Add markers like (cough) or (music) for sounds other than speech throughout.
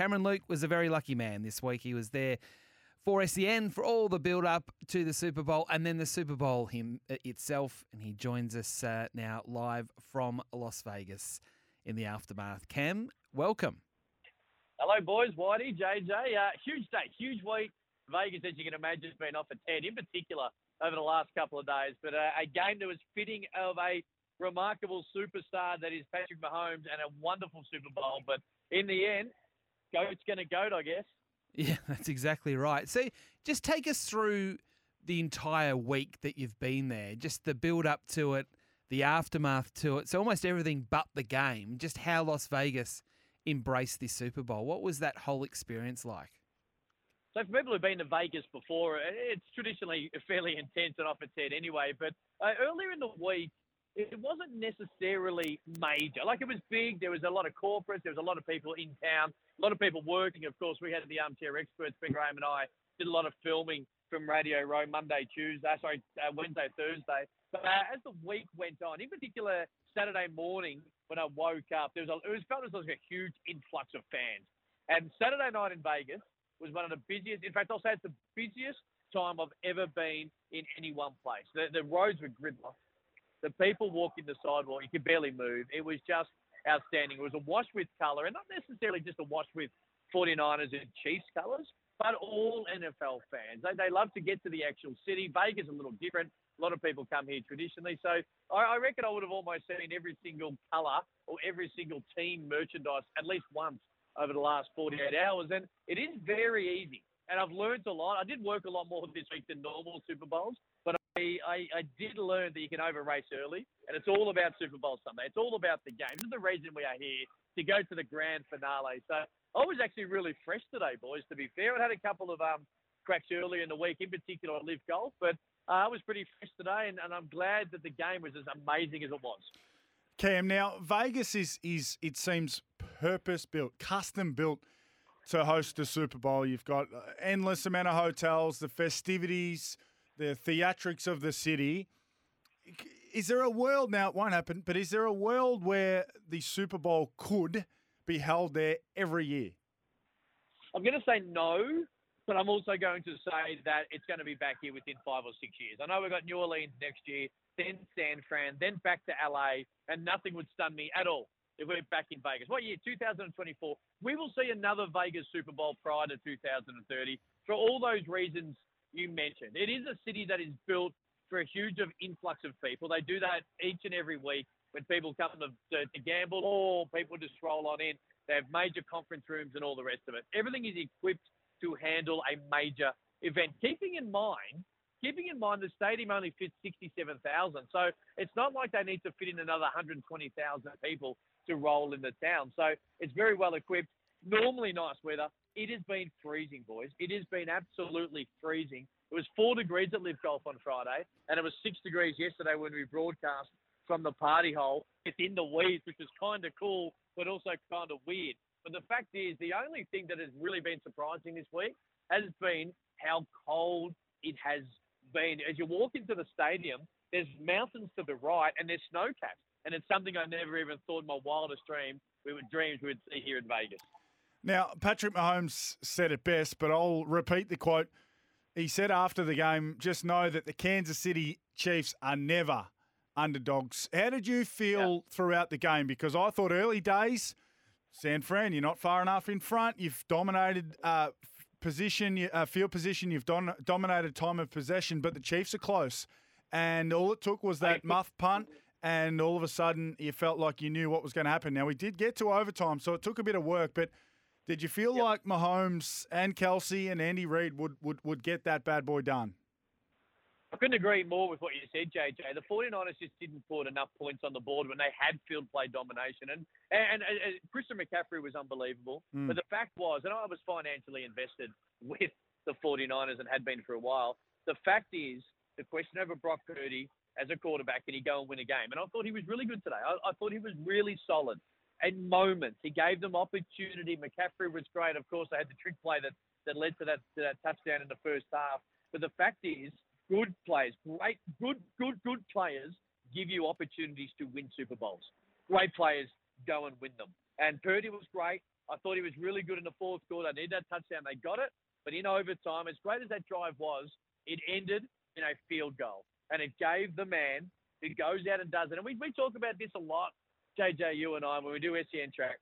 Cameron Luke was a very lucky man this week. He was there for SEN for all the build up to the Super Bowl and then the Super Bowl him uh, itself. And he joins us uh, now live from Las Vegas in the aftermath. Cam, welcome. Hello, boys. Whitey, JJ. Uh, huge day, huge week. Vegas, as you can imagine, has been off its head, in particular over the last couple of days. But uh, a game that was fitting of a remarkable superstar that is Patrick Mahomes and a wonderful Super Bowl. But in the end, goat's going to goat, I guess. Yeah, (laughs) that's exactly right. So just take us through the entire week that you've been there, just the build up to it, the aftermath to it. So almost everything but the game, just how Las Vegas embraced this Super Bowl. What was that whole experience like? So for people who've been to Vegas before, it's traditionally fairly (laughs) intense and off its head anyway. But uh, earlier in the week, it wasn't necessarily major. Like it was big. There was a lot of corporates. There was a lot of people in town. A lot of people working. Of course, we had the armchair experts. Ben Graham and I did a lot of filming from Radio Row Monday, Tuesday, sorry, uh, Wednesday, Thursday. But uh, as the week went on, in particular Saturday morning when I woke up, there was a, it was felt as like a huge influx of fans. And Saturday night in Vegas was one of the busiest. In fact, I'll say it's the busiest time I've ever been in any one place. The, the roads were gridlocked. The people walking the sidewalk, you could barely move. It was just outstanding. It was a wash with colour, and not necessarily just a wash with 49ers and Chiefs colours, but all NFL fans. They, they love to get to the actual city. Vegas is a little different. A lot of people come here traditionally. So I, I reckon I would have almost seen every single colour or every single team merchandise at least once over the last 48 hours. And it is very easy. And I've learned a lot. I did work a lot more this week than normal Super Bowls, but I, I, did learn that you can over race early, and it's all about Super Bowl Sunday. It's all about the game. This is the reason we are here to go to the grand finale. So I was actually really fresh today, boys. To be fair, I had a couple of um, cracks earlier in the week, in particular on LIV Golf, but uh, I was pretty fresh today, and, and I'm glad that the game was as amazing as it was. Cam, now Vegas is is it seems purpose built, custom built to host the Super Bowl. You've got uh, endless amount of hotels, the festivities, the theatrics of the city. Is there a world now? It won't happen, but is there a world where the Super Bowl could be held there every year? I'm going to say no, but I'm also going to say that it's going to be back here within five or six years. I know we've got New Orleans next year, then San Fran, then back to LA, and nothing would stun me at all if we're back in Vegas. What year? 2024. We will see another Vegas Super Bowl prior to 2030 for all those reasons you mentioned. It is a city that is built for a huge of influx of people. They do that each and every week when people come to, to, to gamble or people just roll on in. They have major conference rooms and all the rest of it. Everything is equipped to handle a major event. Keeping in mind keeping in mind the stadium only fits 67,000. So it's not like they need to fit in another 120,000 people to roll in the town. So it's very well equipped. Normally nice weather. It has been freezing, boys. It has been absolutely freezing. It was four degrees at LIV Golf on Friday, and it was six degrees yesterday when we broadcast from the party hole. It's in the weeds, which is kind of cool, but also kind of weird. But the fact is, the only thing that has really been surprising this week has been how cold it has been. As you walk into the stadium, there's mountains to the right and there's snow caps and it's something I never even thought in my wildest dream we would dreams we would see here in Vegas. Now, Patrick Mahomes said it best, but I'll repeat the quote. He said after the game, just know that the Kansas City Chiefs are never underdogs. How did you feel yeah. throughout the game? Because I thought early days, San Fran, you're not far enough in front. You've dominated uh, position, uh, field position. You've don- dominated time of possession, but the Chiefs are close. And all it took was that muff punt and all of a sudden you felt like you knew what was going to happen. Now we did get to overtime, so it took a bit of work. But did you feel yep. like Mahomes and Kelce and Andy Reid would, would would get that bad boy done? I couldn't agree more with what you said, JJ. The 49ers just didn't put enough points on the board when they had field play domination. And, and, and, and Christian McCaffrey was unbelievable. Mm. But the fact was, and I was financially invested (laughs) with the 49ers and had been for a while, the fact is, the question over Brock Purdy as a quarterback can he go and win a game? And I thought he was really good today. I, I thought he was really solid. At moments, he gave them opportunity. McCaffrey was great. Of course, they had the trick play that, that led to that, to that touchdown in the first half. But the fact is, good players, great, good, good, good players give you opportunities to win Super Bowls. Great players go and win them. And Purdy was great. I thought he was really good in the fourth quarter. I need that touchdown. They got it. But in overtime, as great as that drive was, it ended in a field goal. And it gave the man who goes out and does it. And we, we talk about this a lot, JJ, you and I, when we do SEN track.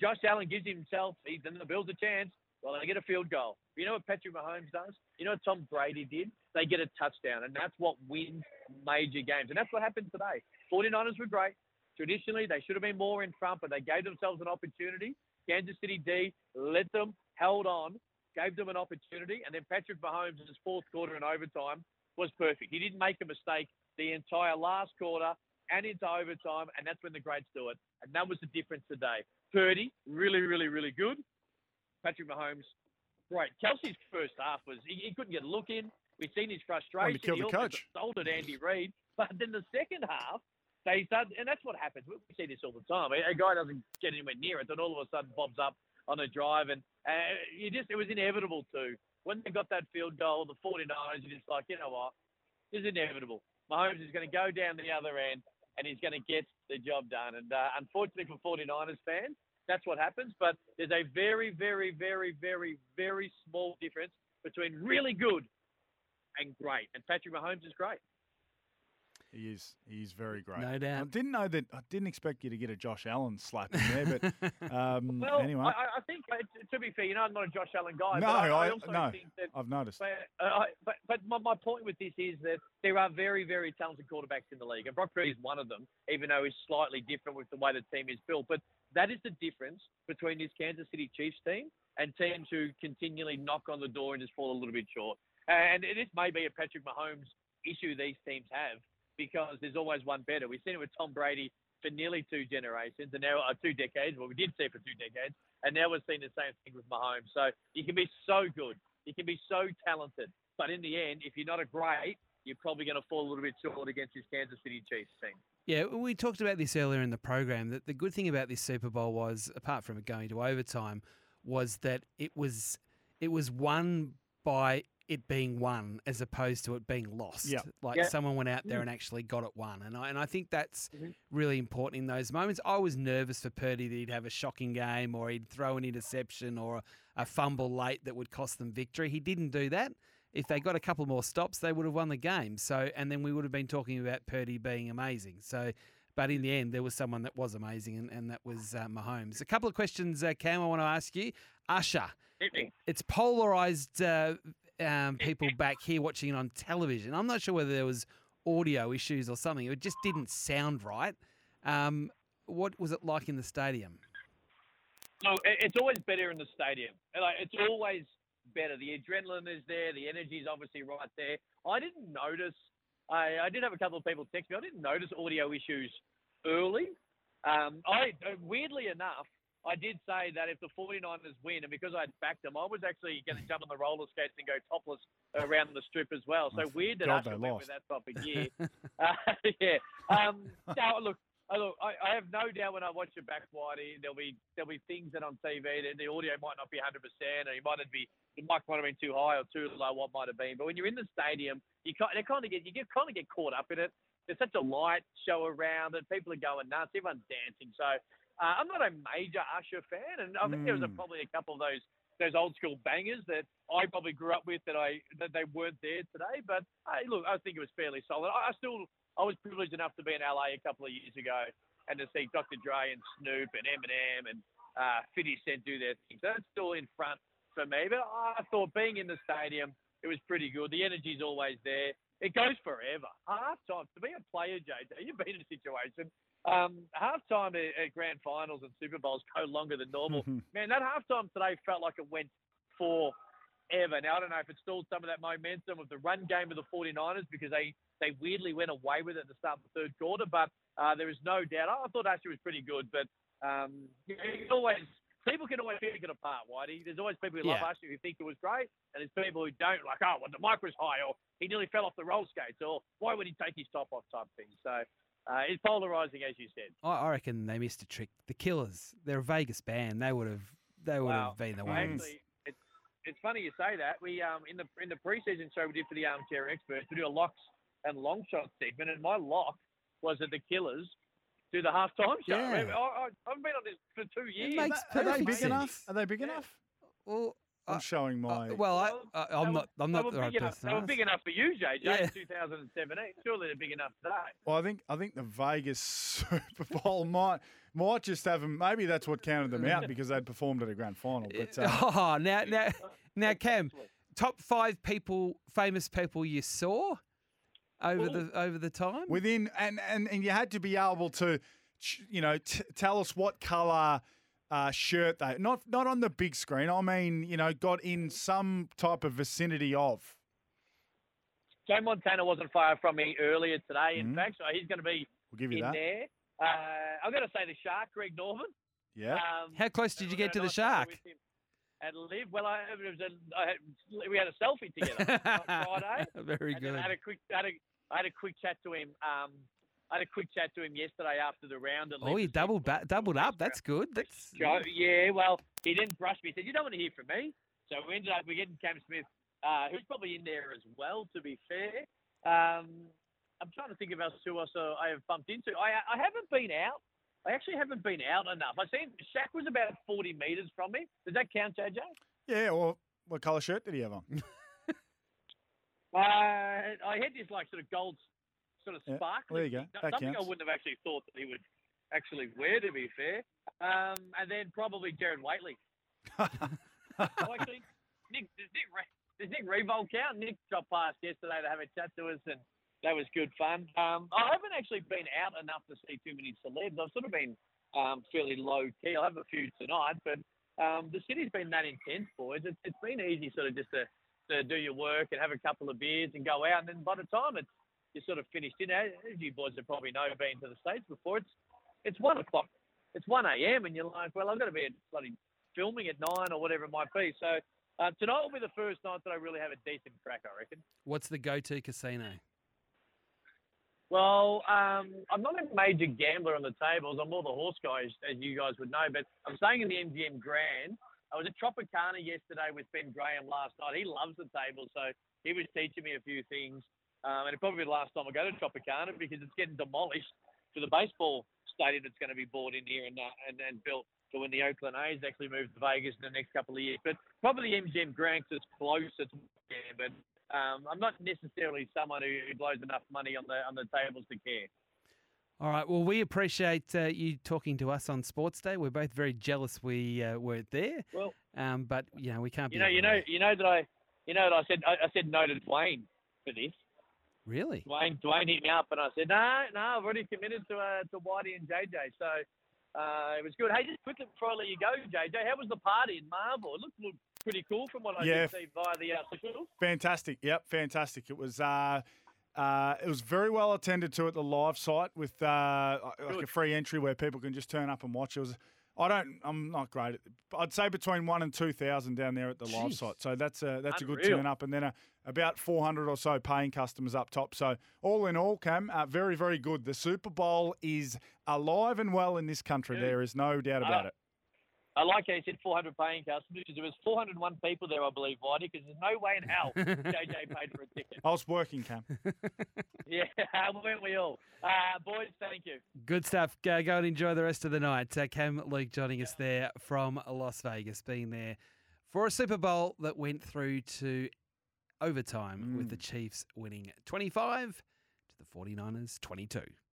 Josh Allen gives himself, he's in the Bills a chance. Well, they get a field goal. You know what Patrick Mahomes does? You know what Tom Brady did? They get a touchdown, and that's what wins major games. And that's what happened today. 49ers were great. Traditionally, they should have been more in front, but they gave themselves an opportunity. Kansas City D let them, held on, gave them an opportunity, and then Patrick Mahomes in his fourth quarter and overtime was perfect. He didn't make a mistake the entire last quarter and into overtime, and that's when the greats do it. And that was the difference today. Purdy, really, really, really good. Patrick Mahomes, great. Kelce's first half was he, he couldn't get a look in. We've seen his frustration. kill the he coach. Assaulted Andy Reid, but then the second half they start, and that's what happens. We see this all the time. A, a guy doesn't get anywhere near it, then all of a sudden bobs up on a drive, and uh, you just it was inevitable too. When they got that field goal, the 49ers, you're just like, you know what, it's inevitable. Mahomes is going to go down the other end, and he's going to get the job done. And uh, unfortunately for 49ers fans, that's what happens. But there's a very, very, very, very, very small difference between really good and great. And Patrick Mahomes is great. He is. He is very great. No doubt. I didn't know that. I didn't expect you to get a Josh Allen slap in there, but um, (laughs) Well, anyway, I, I think, uh, to be fair, you know, I'm not a Josh Allen guy. No, but I, I I- also no. think that I've noticed. But, uh, I- but, but my, my point with this is that there are very, very talented quarterbacks in the league, and Brock Purdy is one of them, even though he's slightly different with the way the team is built. But that is the difference between this Kansas City Chiefs team and teams who continually knock on the door and just fall a little bit short. And this may be a Patrick Mahomes issue these teams have because there's always one better. We've seen it with Tom Brady for nearly two generations, and now uh, two decades. Well, we did see it for two decades, and now we're seeing the same thing with Mahomes. So you can be so good, you can be so talented, but in the end, if you're not a great, you're probably going to fall a little bit short against this Kansas City Chiefs team. Yeah, we talked about this earlier in the program. That the good thing about this Super Bowl was, apart from it going to overtime, was that it was it was won by it being won as opposed to it being lost. Yeah. Like Yeah. someone went out there and actually got it won. And I and I think that's Mhm. really important in those moments. I was nervous for Purdy that he'd have a shocking game or he'd throw an interception or a fumble late that would cost them victory. He didn't do that. If they got a couple more stops, they would have won the game. So and then we would have been talking about Purdy being amazing. So but in the end, there was someone that was amazing, and, and that was uh, Mahomes. A couple of questions, uh, Cam, I want to ask you. Usher, Hit it's polarized uh, um, people back here watching it on television. I'm not sure whether there was audio issues or something. It just didn't sound right. Um, what was it like in the stadium? No, it's always better in the stadium. It's always better. The adrenaline is there. The energy is obviously right there. I didn't notice. I, I did have a couple of people text me. I didn't notice audio issues early. Um, I uh, weirdly enough, I did say that if the 49ers win, and because I'd backed them, I was actually going to jump on the roller skates and go topless around the strip as well. So weird that God, they went with that type of gear. (laughs) Uh, (laughs) yeah. Um, now, look, uh, look, I, I have no doubt when I watch it back, Whitey, there'll be there'll be things that on TV that the audio might not be 100, percent or you might be the mic might have been too high or too low, what might have been. But when you're in the stadium, you kind they kind of get you get kind of get caught up in it. There's such a light show around it. People are going nuts. Everyone's dancing. So uh, I'm not a major Usher fan, and I think there was a, Mm. probably a couple of those those old school bangers that I probably grew up with that I that they weren't there today. But hey, look, I think it was fairly solid. I, I still I was privileged enough to be in LA a couple of years ago and to see Dr. Dre and Snoop and Eminem and uh, 50 Cent do their thing. So that's still in front for me. But I thought being in the stadium, it was pretty good. The energy's always there. It goes forever. Half time to be a player, JJ. You've been in a situation. Um, half time at, at grand finals and Super Bowls go longer than normal. (laughs) Man, that halftime today felt like it went forever. Now, I don't know if it stalled some of that momentum of the run game of the 49ers because they, they weirdly went away with it at the start of the third quarter, but uh, there is no doubt. I thought Usher was pretty good, but um, you always people can always pick it apart, Whitey. There's always people who love Yeah. Usher who think it was great, and there's people who don't, like, oh, well, the mic was high, or he nearly fell off the roll skates, or why would he take his top off type thing. So uh, it's polarizing, as you said. I, I reckon they missed a trick. The Killers, they're a Vegas band. They would have they would Wow. have been the ones. Actually, it's it's funny you say that. We um in the in the preseason show we did for the Armchair Experts, we do a locks and long shot segment, and my lock was that the Killers do the halftime show. Yeah. I, I, I've been on this for two years. makes Are they perfect big sense. enough? Are they big Yeah. enough? Well, I'm uh, showing my. well, I, Well, I, they I'm were- not. I'm not the right enough. person. They were big enough for you, JJ, Yeah. in 2017. Surely they're big enough today. Well, I think I think the Vegas (laughs) Super Bowl might might just have them. Maybe that's what counted them out (laughs) because they'd performed at a grand final. But uh, oh, (laughs) now, now, now, Cam, top five people, famous people you saw over the over the time. within and, and and you had to be able to, you know, t- tell us what color uh, shirt they not not on the big screen. I mean, you know, got in some type of vicinity of. Joe Montana wasn't far from me earlier today, in Mhm. fact, so he's going to be We'll give you in that. there. Uh, I'm going to say the Shark, Greg Norman. Yeah. Um, How close did you get to the nice photo shark? At LIV, well, I, it was a, I had, we had a selfie together on Friday. (laughs) Very and good. I had a quick, I had a, I had a quick chat to him. Um, I had a quick chat to him yesterday after the round. At Oh, you doubled back, doubled up. That's good. That's yeah, well, he didn't brush me. He said, "You don't want to hear from me." So we ended up we getting Cam Smith, uh, who's probably in there as well. To be fair, um, I'm trying to think of else who else uh, I have bumped into. I I haven't been out. I actually haven't been out enough. I seen Shaq was about 40 metres from me. Does that count, JJ? Yeah. Or what color shirt did he have on? (laughs) Uh, I had this like sort of gold, sort of Yeah, sparkly. there you go. That Something I wouldn't have actually thought that he would actually wear. To be fair, um, and then probably Gerard Whateley. (laughs) Oh, actually, Nick, does Nick, does Nick Riewoldt count? Nick dropped past yesterday to have a chat to us, and that was good fun. Um, I haven't actually been out enough to see too many celebs. I've sort of been um, fairly low key. I'll have a few tonight, but um, the city's been that intense, boys. It's, it's been easy sort of just to, to do your work and have a couple of beers and go out, and then by the time it's you're sort of finished in, as you boys have probably know, been to the states before. It's it's one o'clock, it's one a.m. and you're like, well, I've got to be bloody filming at nine or whatever it might be. So uh, tonight will be the first night that I really have a decent crack, I reckon. What's the go-to casino? Well, um, I'm not a major gambler on the tables. I'm more the horse guy, as, you guys would know. But I'm staying in the MGM Grand. I was at Tropicana yesterday with Ben Graham last night. He loves the table, so he was teaching me a few things. Um, and it'll probably be the last time I go to Tropicana because it's getting demolished for the baseball stadium that's going to be bought in here and, uh, and, and built for when the Oakland A's actually move to Vegas in the next couple of years. But probably MGM it's closer to yeah, but um, I'm not necessarily someone who, blows enough money on the on the tables to care. All right. Well, we appreciate uh, you talking to us on Sports Day. We're both very jealous we uh, weren't there. Well, Um, but you know we can't be. you know, you know, everywhere. you know that I, you know that I said I, I said no to Dwayne for this. Really? Dwayne Dwayne hit me up and I said no, no, I've already committed to uh, to Whitey and JJ. So uh, it was good. Hey, just quickly before I let you go, JJ, how was the party in Marvel? It looked, looked pretty cool from what I Yeah. see via the uh. Fantastic. Yep, fantastic. It was uh, uh, it was very well attended to at the live site with uh, like a free entry where people can just turn up and watch. It was. I don't. I'm not great. At, I'd say between one and two thousand down there at the live site. So that's a that's a good turn up, and then a, about four hundred or so paying customers up top. So all in all, Cam, uh, very very good. The Super Bowl is alive and well in this country. Dude. There is no doubt Uh, about it. I like how you said 400 paying customers because there was 401 people there, I believe, Whitey, because there's no way in hell (laughs) JJ paid for a ticket. I was working, Cam. (laughs) Yeah, (laughs) weren't we all? Uh, boys, thank you. Good stuff. Go, go and enjoy the rest of the night. Uh, Cam Luke joining us there from Las Vegas, being there for a Super Bowl that went through to overtime with Mm. the Chiefs winning 25 to the 49ers 22.